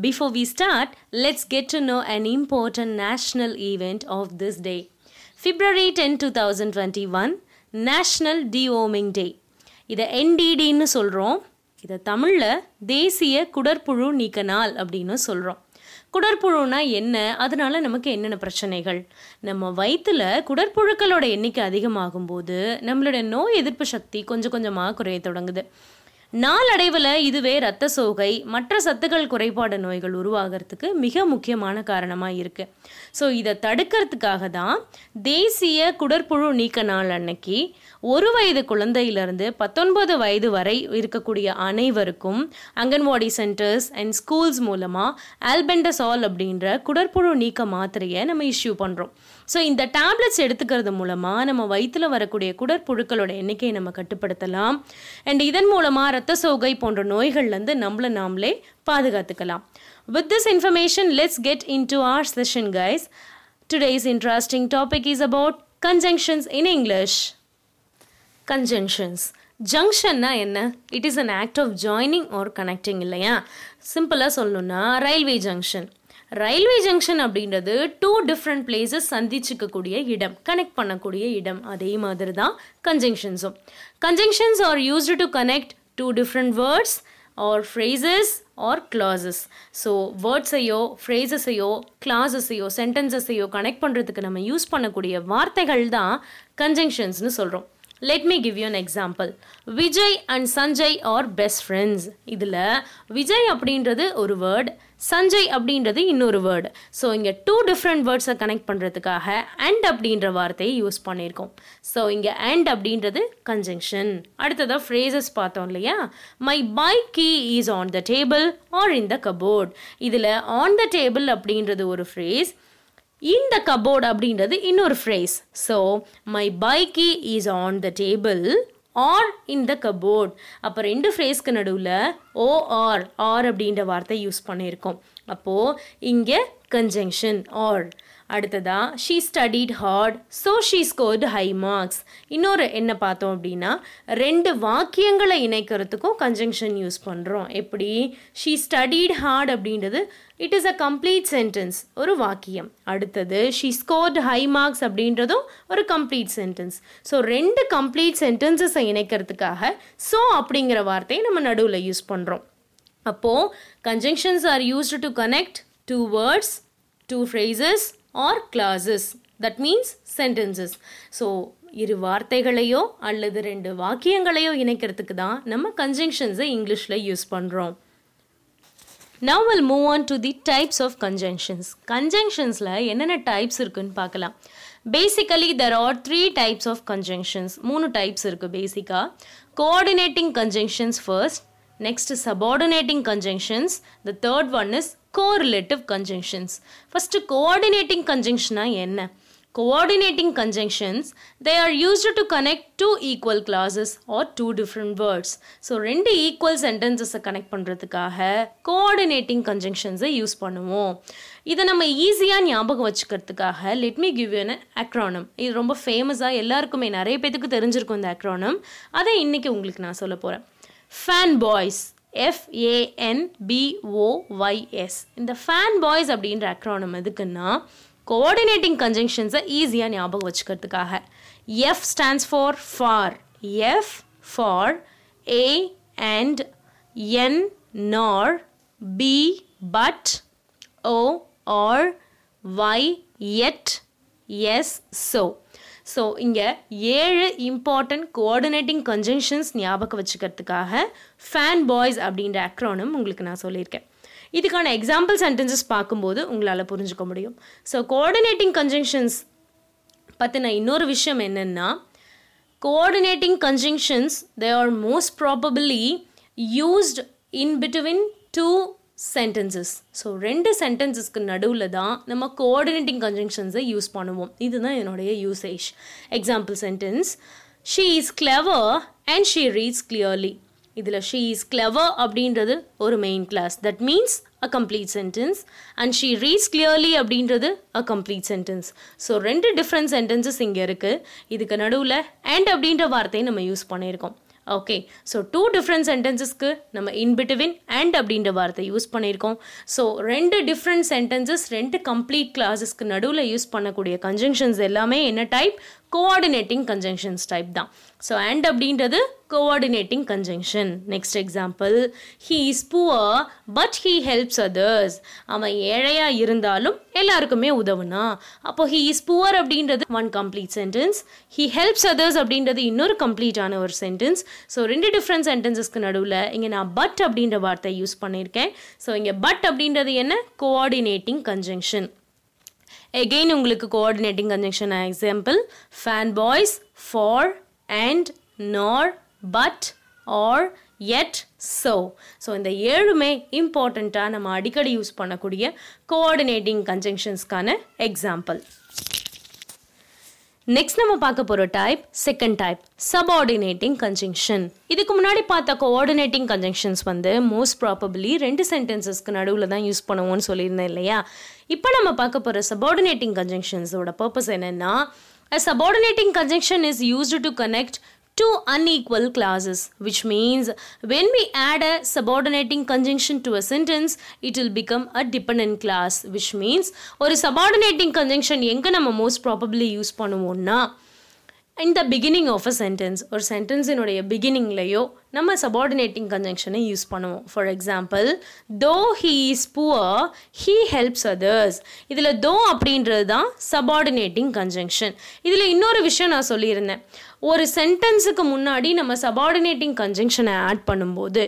Before we start, let's get to know an important national event of this day. February 10, 2021, National Deworming Day. இதை என்டிடின்னு சொல்கிறோம் இதை தமிழில் தேசிய குடற்புழு நீக்க நாள் அப்படின்னு சொல்கிறோம் குடற்புழுனா என்ன? அதனால நமக்கு என்னென்ன பிரச்சனைகள்? நம்ம வயிற்றுல குடற்புழுக்களோட எண்ணிக்கை அதிகமாகும் போது நம்மளோட நோய் எதிர்ப்பு சக்தி கொஞ்சம் கொஞ்சமாக குறைய தொடங்குது. நாளடைவில் இதுவே இரத்த சோகை மற்ற சத்துக்கள் குறைபாடு நோய்கள் உருவாகிறதுக்கு மிக முக்கியமான காரணமாக இருக்குது ஸோ இதை தடுக்கிறதுக்காக தான் தேசிய குடற்புழு நீக்க நாள் அன்னைக்கு ஒரு வயது குழந்தையிலிருந்து பத்தொன்பது வயது வரை இருக்கக்கூடிய அனைவருக்கும் அங்கன்வாடி சென்டர்ஸ் அண்ட் ஸ்கூல்ஸ் மூலமாக ஆல்பெண்டசால் அப்படின்ற குடற்புழு நீக்க மாத்திரையை நம்ம இஷ்யூ பண்ணுறோம் ஸோ இந்த டேப்லெட்ஸ் எடுத்துக்கிறது மூலமாக நம்ம வயிற்றில் வரக்கூடிய குடற்புழுக்களோட எண்ணிக்கையை நம்ம கட்டுப்படுத்தலாம். அண்ட் இதன் மூலமாக ரத்த சோகை போன்ற நோய்கள்லேருந்து நம்மளை நாமளே பாதுகாத்துக்கலாம். With this information let's get into our session guys today's interesting topic is about conjunctions in English conjunctions ஜங்ஷன்னா என்ன? It is an act of joining or connecting இல்லையா? சிம்பிளாக சொல்லணும்னா ரயில்வே ஜங்ஷன் ரயில்வே ஜங்ஷன் அப்படின்றது டூ டிஃப்ரெண்ட் பிளேசஸ் சந்திச்சுக்கக்கூடிய இடம் connect பண்ணக்கூடிய இடம். அதே மாதிரி தான் கன்ஜங்ஷன்ஸும் conjunctions are used to connect two different words or phrases or clauses so வேர்ட்ஸையோ ஃப்ரேசஸையோ கிளாஸஸையோ சென்டென்சஸையோ கனெக்ட் பண்ணுறதுக்கு நம்ம யூஸ் பண்ணக்கூடிய வார்த்தைகள் தான் கன்ஜங்ஷன்ஸ்னு சொல்கிறோம் let me give you an example Vijay and Sanjay are best friends இதில் விஜய் அப்படின்றது ஒரு வேர்டு சஞ்சய் அப்படின்றது இன்னொரு வேர்டு ஸோ இங்கே டூ டிஃப்ரெண்ட் வேர்ட்ஸை கனெக்ட் பண்ணுறதுக்காக அண்ட் அப்படின்ற வார்த்தையை யூஸ் பண்ணியிருக்கோம். ஸோ இங்கே அண்ட் அப்படின்றது கன்ஜங்ஷன் அடுத்ததாக ஃப்ரேசஸ் பார்த்தோம் இல்லையா? My bike key is on the table or in the cupboard இதில் ஆன் த டேபிள் அப்படின்றது ஒரு ஃப்ரேஸ் இந்த கபோர்டு அப்படின்றது இன்னொரு phrase so my bike key is on the table or in the cupboard அப்போ ரெண்டு ஃப்ரேஸ்க்கு நடுவில் ஓ ஆர் ஆர் அப்படின்ற வார்த்தை யூஸ் பண்ணியிருக்கோம். அப்போது இங்கே கன்ஜங்ஷன் ஆர் அடுத்ததா she studied hard so she scored high marks இன்னொரு என்ன பார்த்தோம் அப்படின்னா ரெண்டு வாக்கியங்களை இணைக்கிறதுக்கும் கன்ஜங்ஷன் யூஸ் பண்ணுறோம் எப்படி? ஷீ ஸ்டடிட் ஹார்ட் அப்படின்றது it is a complete sentence ஒரு வாக்கியம். அடுத்தது ஷீ ஸ்கோர்டு ஹை மார்க்ஸ் அப்படின்றதும் ஒரு கம்ப்ளீட் சென்டென்ஸ் ஸோ ரெண்டு கம்ப்ளீட் சென்டென்சஸை இணைக்கிறதுக்காக ஸோ அப்படிங்கிற வார்த்தையை நம்ம நடுவில் யூஸ் பண்ணுறோம் அப்போது conjunctions are used to connect two words two phrases or clauses that means sentences so இரு வார்த்தைகளையோ அல்லது ரெண்டு வாக்கியங்களையோ இணைக்கிறதுக்கு தான் நம்ம கன்ஜங்ஷன்ஸை இங்கிலீஷில் யூஸ் பண்ணுறோம் now will move on to the types of conjunctions கன்ஜங்ஷன்ஸில் என்னென்ன டைப்ஸ் இருக்குன்னு பார்க்கலாம். Basically there are three types of conjunctions மூணு டைப்ஸ் இருக்குது பேசிக்காக coordinating conjunctions first next subordinating conjunctions the third one is correlative conjunctions first coordinating கன்ஜங்ஷனா என்ன? Coordinating conjunctions they are used to connect two equal clauses or two different words. So ரெண்டு equal சென்டென்சஸை connect பண்ணுறதுக்காக coordinating கன்ஜங்ஷன்ஸை use பண்ணுவோம். இதை நம்ம ஈஸியாக ஞாபகம் வச்சுக்கிறதுக்காக let me give you acronym இது ரொம்ப ஃபேமஸாக எல்லாருக்குமே நிறைய பேத்துக்கு தெரிஞ்சிருக்கும் இந்த அக்ரானம் அதை இன்றைக்கி உங்களுக்கு நான் சொல்ல போகிறேன் ஃபேன் பாய்ஸ் எஃப்ஏஎன்பிஓஒய்எஸ் இந்த ஃபேன் பாய்ஸ் அப்படின்ற அக்ரானம் எதுக்குன்னா கோஆர்டினேட்டிங் கன்ஜங்ஷன்ஸை ஈஸியாக ஞாபகம் வச்சுக்கிறதுக்காக. F stands for for F for A and N nor B but O or Y yet S so so இங்கே ஏழு இம்பார்ட்டன்ட் கோஆர்டினேட்டிங் கன்ஜங்ஷன்ஸ் ஞாபகம் வச்சுக்கிறதுக்காக ஃபேன் பாய்ஸ் அப்படின்ற அக்ரோனும் உங்களுக்கு நான் சொல்லியிருக்கேன். இதுக்கான எக்ஸாம்பிள் சென்டென்சஸ் பார்க்கும்போது உங்களால் புரிஞ்சுக்க முடியும். ஸோ கோஆர்டினேட்டிங் கன்ஜங்ஷன்ஸ் பற்றின இன்னொரு விஷயம் என்னென்னா coordinating conjunctions they are most probably used in between two sentences so ரெண்டு சென்டென்சஸ்க்கு நடுவில் தான் நம்ம கோஆர்டினேட்டிங் கன்ஜங்ஷன்ஸை யூஸ் பண்ணுவோம். இதுதான் என்னுடைய usage example sentence she is clever and she reads clearly இதில் ஷீ இஸ் கிளவர் அப்படின்றது ஒரு main clause that means a complete sentence and she reads clearly அப்படின்றது அ கம்ப்ளீட் சென்டென்ஸ் ஸோ ரெண்டு டிஃப்ரெண்ட் சென்டென்சஸ் இங்கே இருக்குது இதுக்கு நடுவில் அண்ட் அப்படின்ற வார்த்தையை நம்ம யூஸ் பண்ணியிருக்கோம். ஓகே ஸோ டூ டிஃப்ரெண்ட் சென்டென்சஸ்க்கு நம்ம இன்பிட்வின் அண்ட் அப்படின்ற வார்த்தை யூஸ் பண்ணியிருக்கோம். ஸோ ரெண்டு டிஃப்ரெண்ட் சென்டென்சஸ் ரெண்டு கம்ப்ளீட் கிளாஸஸ்க்கு நடுவில் யூஸ் பண்ணக்கூடிய கன்ஜங்ஷன்ஸ் எல்லாமே என்ன டைப் கோஆர்டினேட்டிங் கன்ஜங்ஷன்ஸ் டைப் தான். ஸோ அண்ட் அப்படின்றது coordinating conjunction next example he is poor but he helps others அவன் ஏழையாக இருந்தாலும் எல்லாருக்குமே உதவுனா. அப்போ ஹீ இஸ் புவர் அப்படின்றது one complete sentence he helps others அப்படின்றது இன்னொரு கம்ப்ளீட்டான ஒரு சென்டென்ஸ் ஸோ ரெண்டு டிஃப்ரெண்ட் சென்டென்சஸ்க்கு நடுவில் இங்கே நான் பட் அப்படின்ற வார்த்தை யூஸ் பண்ணியிருக்கேன். ஸோ இங்கே பட் அப்படின்றது என்ன? கோஆர்டினேட்டிங் கன்ஜங்ஷன் எகெயின் உங்களுக்கு coordinating conjunction example FANBOYS for and nor but or yet so so இந்த ஏழுமே இம்பார்ட்டண்ட்டாக நம்ம அடிக்கடி யூஸ் பண்ணக்கூடிய கோஆர்டினேட்டிங் கன்ஜங்ஷன்ஸ்க்கான எக்ஸாம்பிள் நெக்ஸ்ட் நம்ம பார்க்க போகிற type second type subordinating conjunction இதுக்கு முன்னாடி பார்த்த கோஆர்டினேட்டிங் கன்ஜங்ஷன்ஸ் வந்து மோஸ்ட் ப்ராபப்ளி ரெண்டு சென்டென்சஸ்க்கு நடுவில் தான் யூஸ் பண்ணுவோம்னு சொல்லியிருந்தேன் இல்லையா? இப்போ நம்ம பார்க்க போகிற சபார்டினேட்டிங் கன்ஜங்ஷன்ஸோட பர்பஸ் என்னென்னா A subordinating is used used to two unequal clauses, which means when we add a subordinating conjunction to a sentence, it will become a dependent clause, which means ஒரு subordinating conjunction எங்க நம்ம most probably use பண்ணுவோம்னா in the beginning of a sentence ஒரு சென்டென்ஸினுடைய பிகினிங்லேயோ நம்ம subordinating கன்ஜங்ஷனை use பண்ணுவோம் for example though he is poor he helps others இதில் தோ அப்படின்றது தான் சபார்டினேட்டிங் கன்ஜங்ஷன் இதில் இன்னொரு விஷயம் நான் சொல்லியிருந்தேன் ஒரு சென்டென்ஸுக்கு முன்னாடி நம்ம சபார்டினேட்டிங் கன்ஜங்ஷனை ஆட் பண்ணும்போது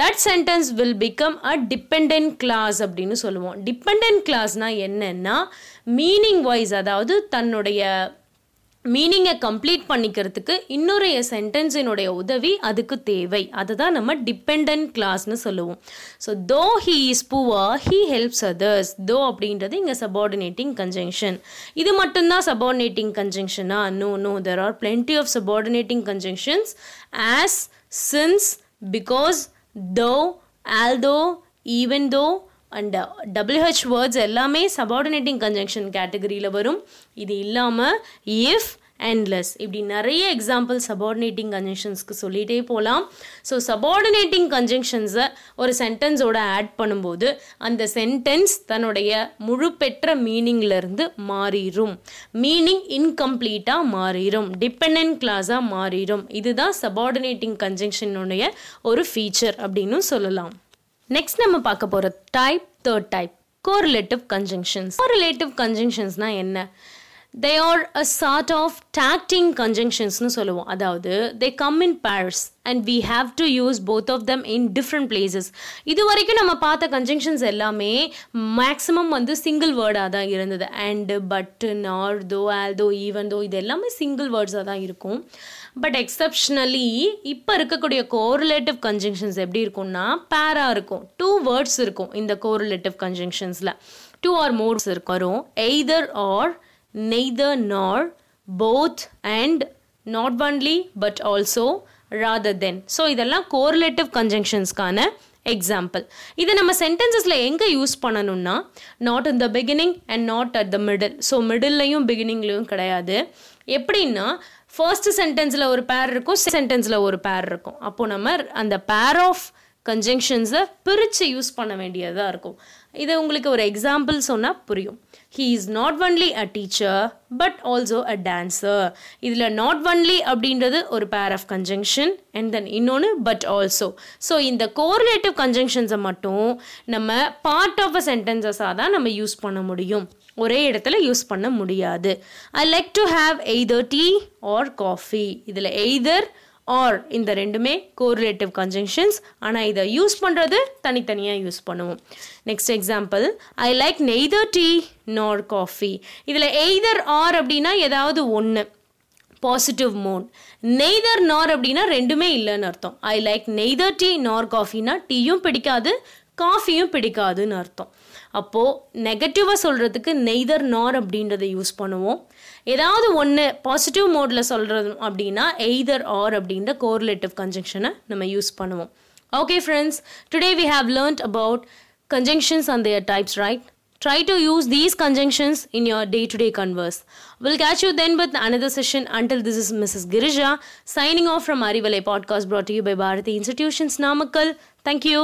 that sentence will become a depend clause அப்படின்னு சொல்லுவோம். டிபெண்ட் கிளாஸ்னால் என்னென்னா மீனிங் வைஸ் அதாவது தன்னுடைய மீனிங்கை கம்ப்ளீட் பண்ணிக்கிறதுக்கு இன்னொரு சென்டென்ஸினுடைய உதவி அதுக்கு தேவை. அதுதான் நம்ம டிபெண்ட் கிளாஸ்னு சொல்லுவோம். So though he is poor he helps others though அப்படின்றது இங்கே சபார்டினேட்டிங் கன்ஜங்ஷன் இது மட்டும்தான் subordinating கன்ஜங்ஷனா no no there are plenty of subordinating conjunctions as since because though although even though and WH words எல்லாமே subordinating conjunction கேட்டகரியில் வரும். இது இல்லாமல் if unless இப்படி நிறைய எக்ஸாம்பிள் சபார்டினேட்டிங் கன்ஜங்ஷன்ஸ்க்கு சொல்லிகிட்டே போகலாம் ஸோ சபார்டினேட்டிங் கன்ஜங்ஷன்ஸை ஒரு சென்டென்ஸோட ஆட் பண்ணும்போது அந்த சென்டென்ஸ் தன்னுடைய முழு பெற்ற மீனிங்லேருந்து மாறிடும் மீனிங் இன்கம்ப்ளீட்டாக மாறிடும் டிபெண்ட் கிளாஸாக மாறிடும் இதுதான் சபார்டினேட்டிங் கன்ஜங்ஷனுடைய ஒரு ஃபீச்சர் அப்படின்னு சொல்லலாம். நெக்ஸ்ட் நம்ம பார்க்க போகிற type third type correlative conjunctions correlative கன்ஜங்ஷன்ஸ்னால் என்ன? They are a sort of docking கன்ஜங்ஷன்ஸ்னு சொல்லுவோம். அதாவது they come in pairs and we have to use both of them in different places இது வரைக்கும் நம்ம பார்த்த கன்ஜங்ஷன்ஸ் எல்லாமே மேக்ஸிமம் வந்து சிங்கிள் வேர்டாக தான் இருந்தது. அண்டு பட் நார் தோ ஆல் தோ ஈவன் தோ இது எல்லாமே சிங்கிள் வேர்ட்ஸாக தான் இருக்கும். பட் எக்ஸப்ஷனலி இப்போ இருக்கக்கூடிய கோரிலேட்டிவ் கன்ஜங்ஷன்ஸ் எப்படி இருக்கும்னா பேராக இருக்கும். டூ வேர்ட்ஸ் இருக்கும் இந்த கோரிலேட்டிவ் கன்ஜங்ஷன்ஸில் டூ ஆர் மோர்ஸ் இருக்கும் either or neither nor both and not only but also rather than so இதெல்லாம் கோரிலேட்டிவ் கன்ஜங்ஷன்ஸ்க்கான எக்ஸாம்பிள் இதை நம்ம சென்டென்சஸில் எங்கே யூஸ் பண்ணணும்னா not in the beginning and not at the middle so மிடில்லையும் பிகினிங்லேயும் கிடையாது. எப்படின்னா ஃபர்ஸ்ட் சென்டென்ஸில் ஒரு பேர் இருக்கும் சென்டென்ஸில் ஒரு பேர் இருக்கும். அப்போது நம்ம அந்த பேர் ஆஃப் கன்ஜங்ஷன்ஸை பிரித்து யூஸ் பண்ண வேண்டியதாக இருக்கும். இது உங்களுக்கு ஒரு எக்ஸாம்பிள் சொன்னால் புரியும். He is not only a teacher but also a dancer இதில் நாட் ஒன்லி அப்படின்றது ஒரு pair of conjunction and then இன்னொன்று பட் ஆல்சோ ஸோ இந்த கோரிலேட்டிவ் கன்ஜங்ஷன்ஸை மட்டும் நம்ம பார்ட் ஆஃப் அ சென்டென்சஸாக தான் நம்ம யூஸ் பண்ண முடியும். ஒரே இடத்துல யூஸ் பண்ண முடியாது. I like to have either tea or coffee இதில் எய்தர் ஆர் இந்த ரெண்டுமே கோரிலேட்டிவ் கன்ஜங்ஷன்ஸ் ஆனால் இதை யூஸ் பண்ணுறது தனித்தனியாக யூஸ் பண்ணுவோம். Next example I like neither tea nor coffee இதில் எய்தர் ஆர் அப்படின்னா ஏதாவது ஒன்று பாசிட்டிவ் மூட் நெய்தர் நார் அப்படின்னா ரெண்டுமே இல்லைன்னு அர்த்தம். ஐ லைக் நெய்தர் டீ நார் காஃபினா டீயும் பிடிக்காது காஃபியும் பிடிக்காதுன்னு அர்த்தம். அப்போது நெகட்டிவாக சொல்கிறதுக்கு நெய்தர் நார் அப்படின்றத யூஸ் பண்ணுவோம் ஏதாவது ஒன்று பாசிட்டிவ் மோடில் சொல்கிறது அப்படின்னா எய்தர் ஆர் அப்படின்ற கோரிலேட்டிவ் கன்ஜங்ஷனை நம்ம யூஸ் பண்ணுவோம் okay friends today we have learnt about conjunctions and their types, right? Try to use these conjunctions in your day to day converse. We'll catch you then with another session. Until this is Mrs. Girija signing off from Arivalai podcast brought to you by Bharati Institutions Namakkal. Thank you.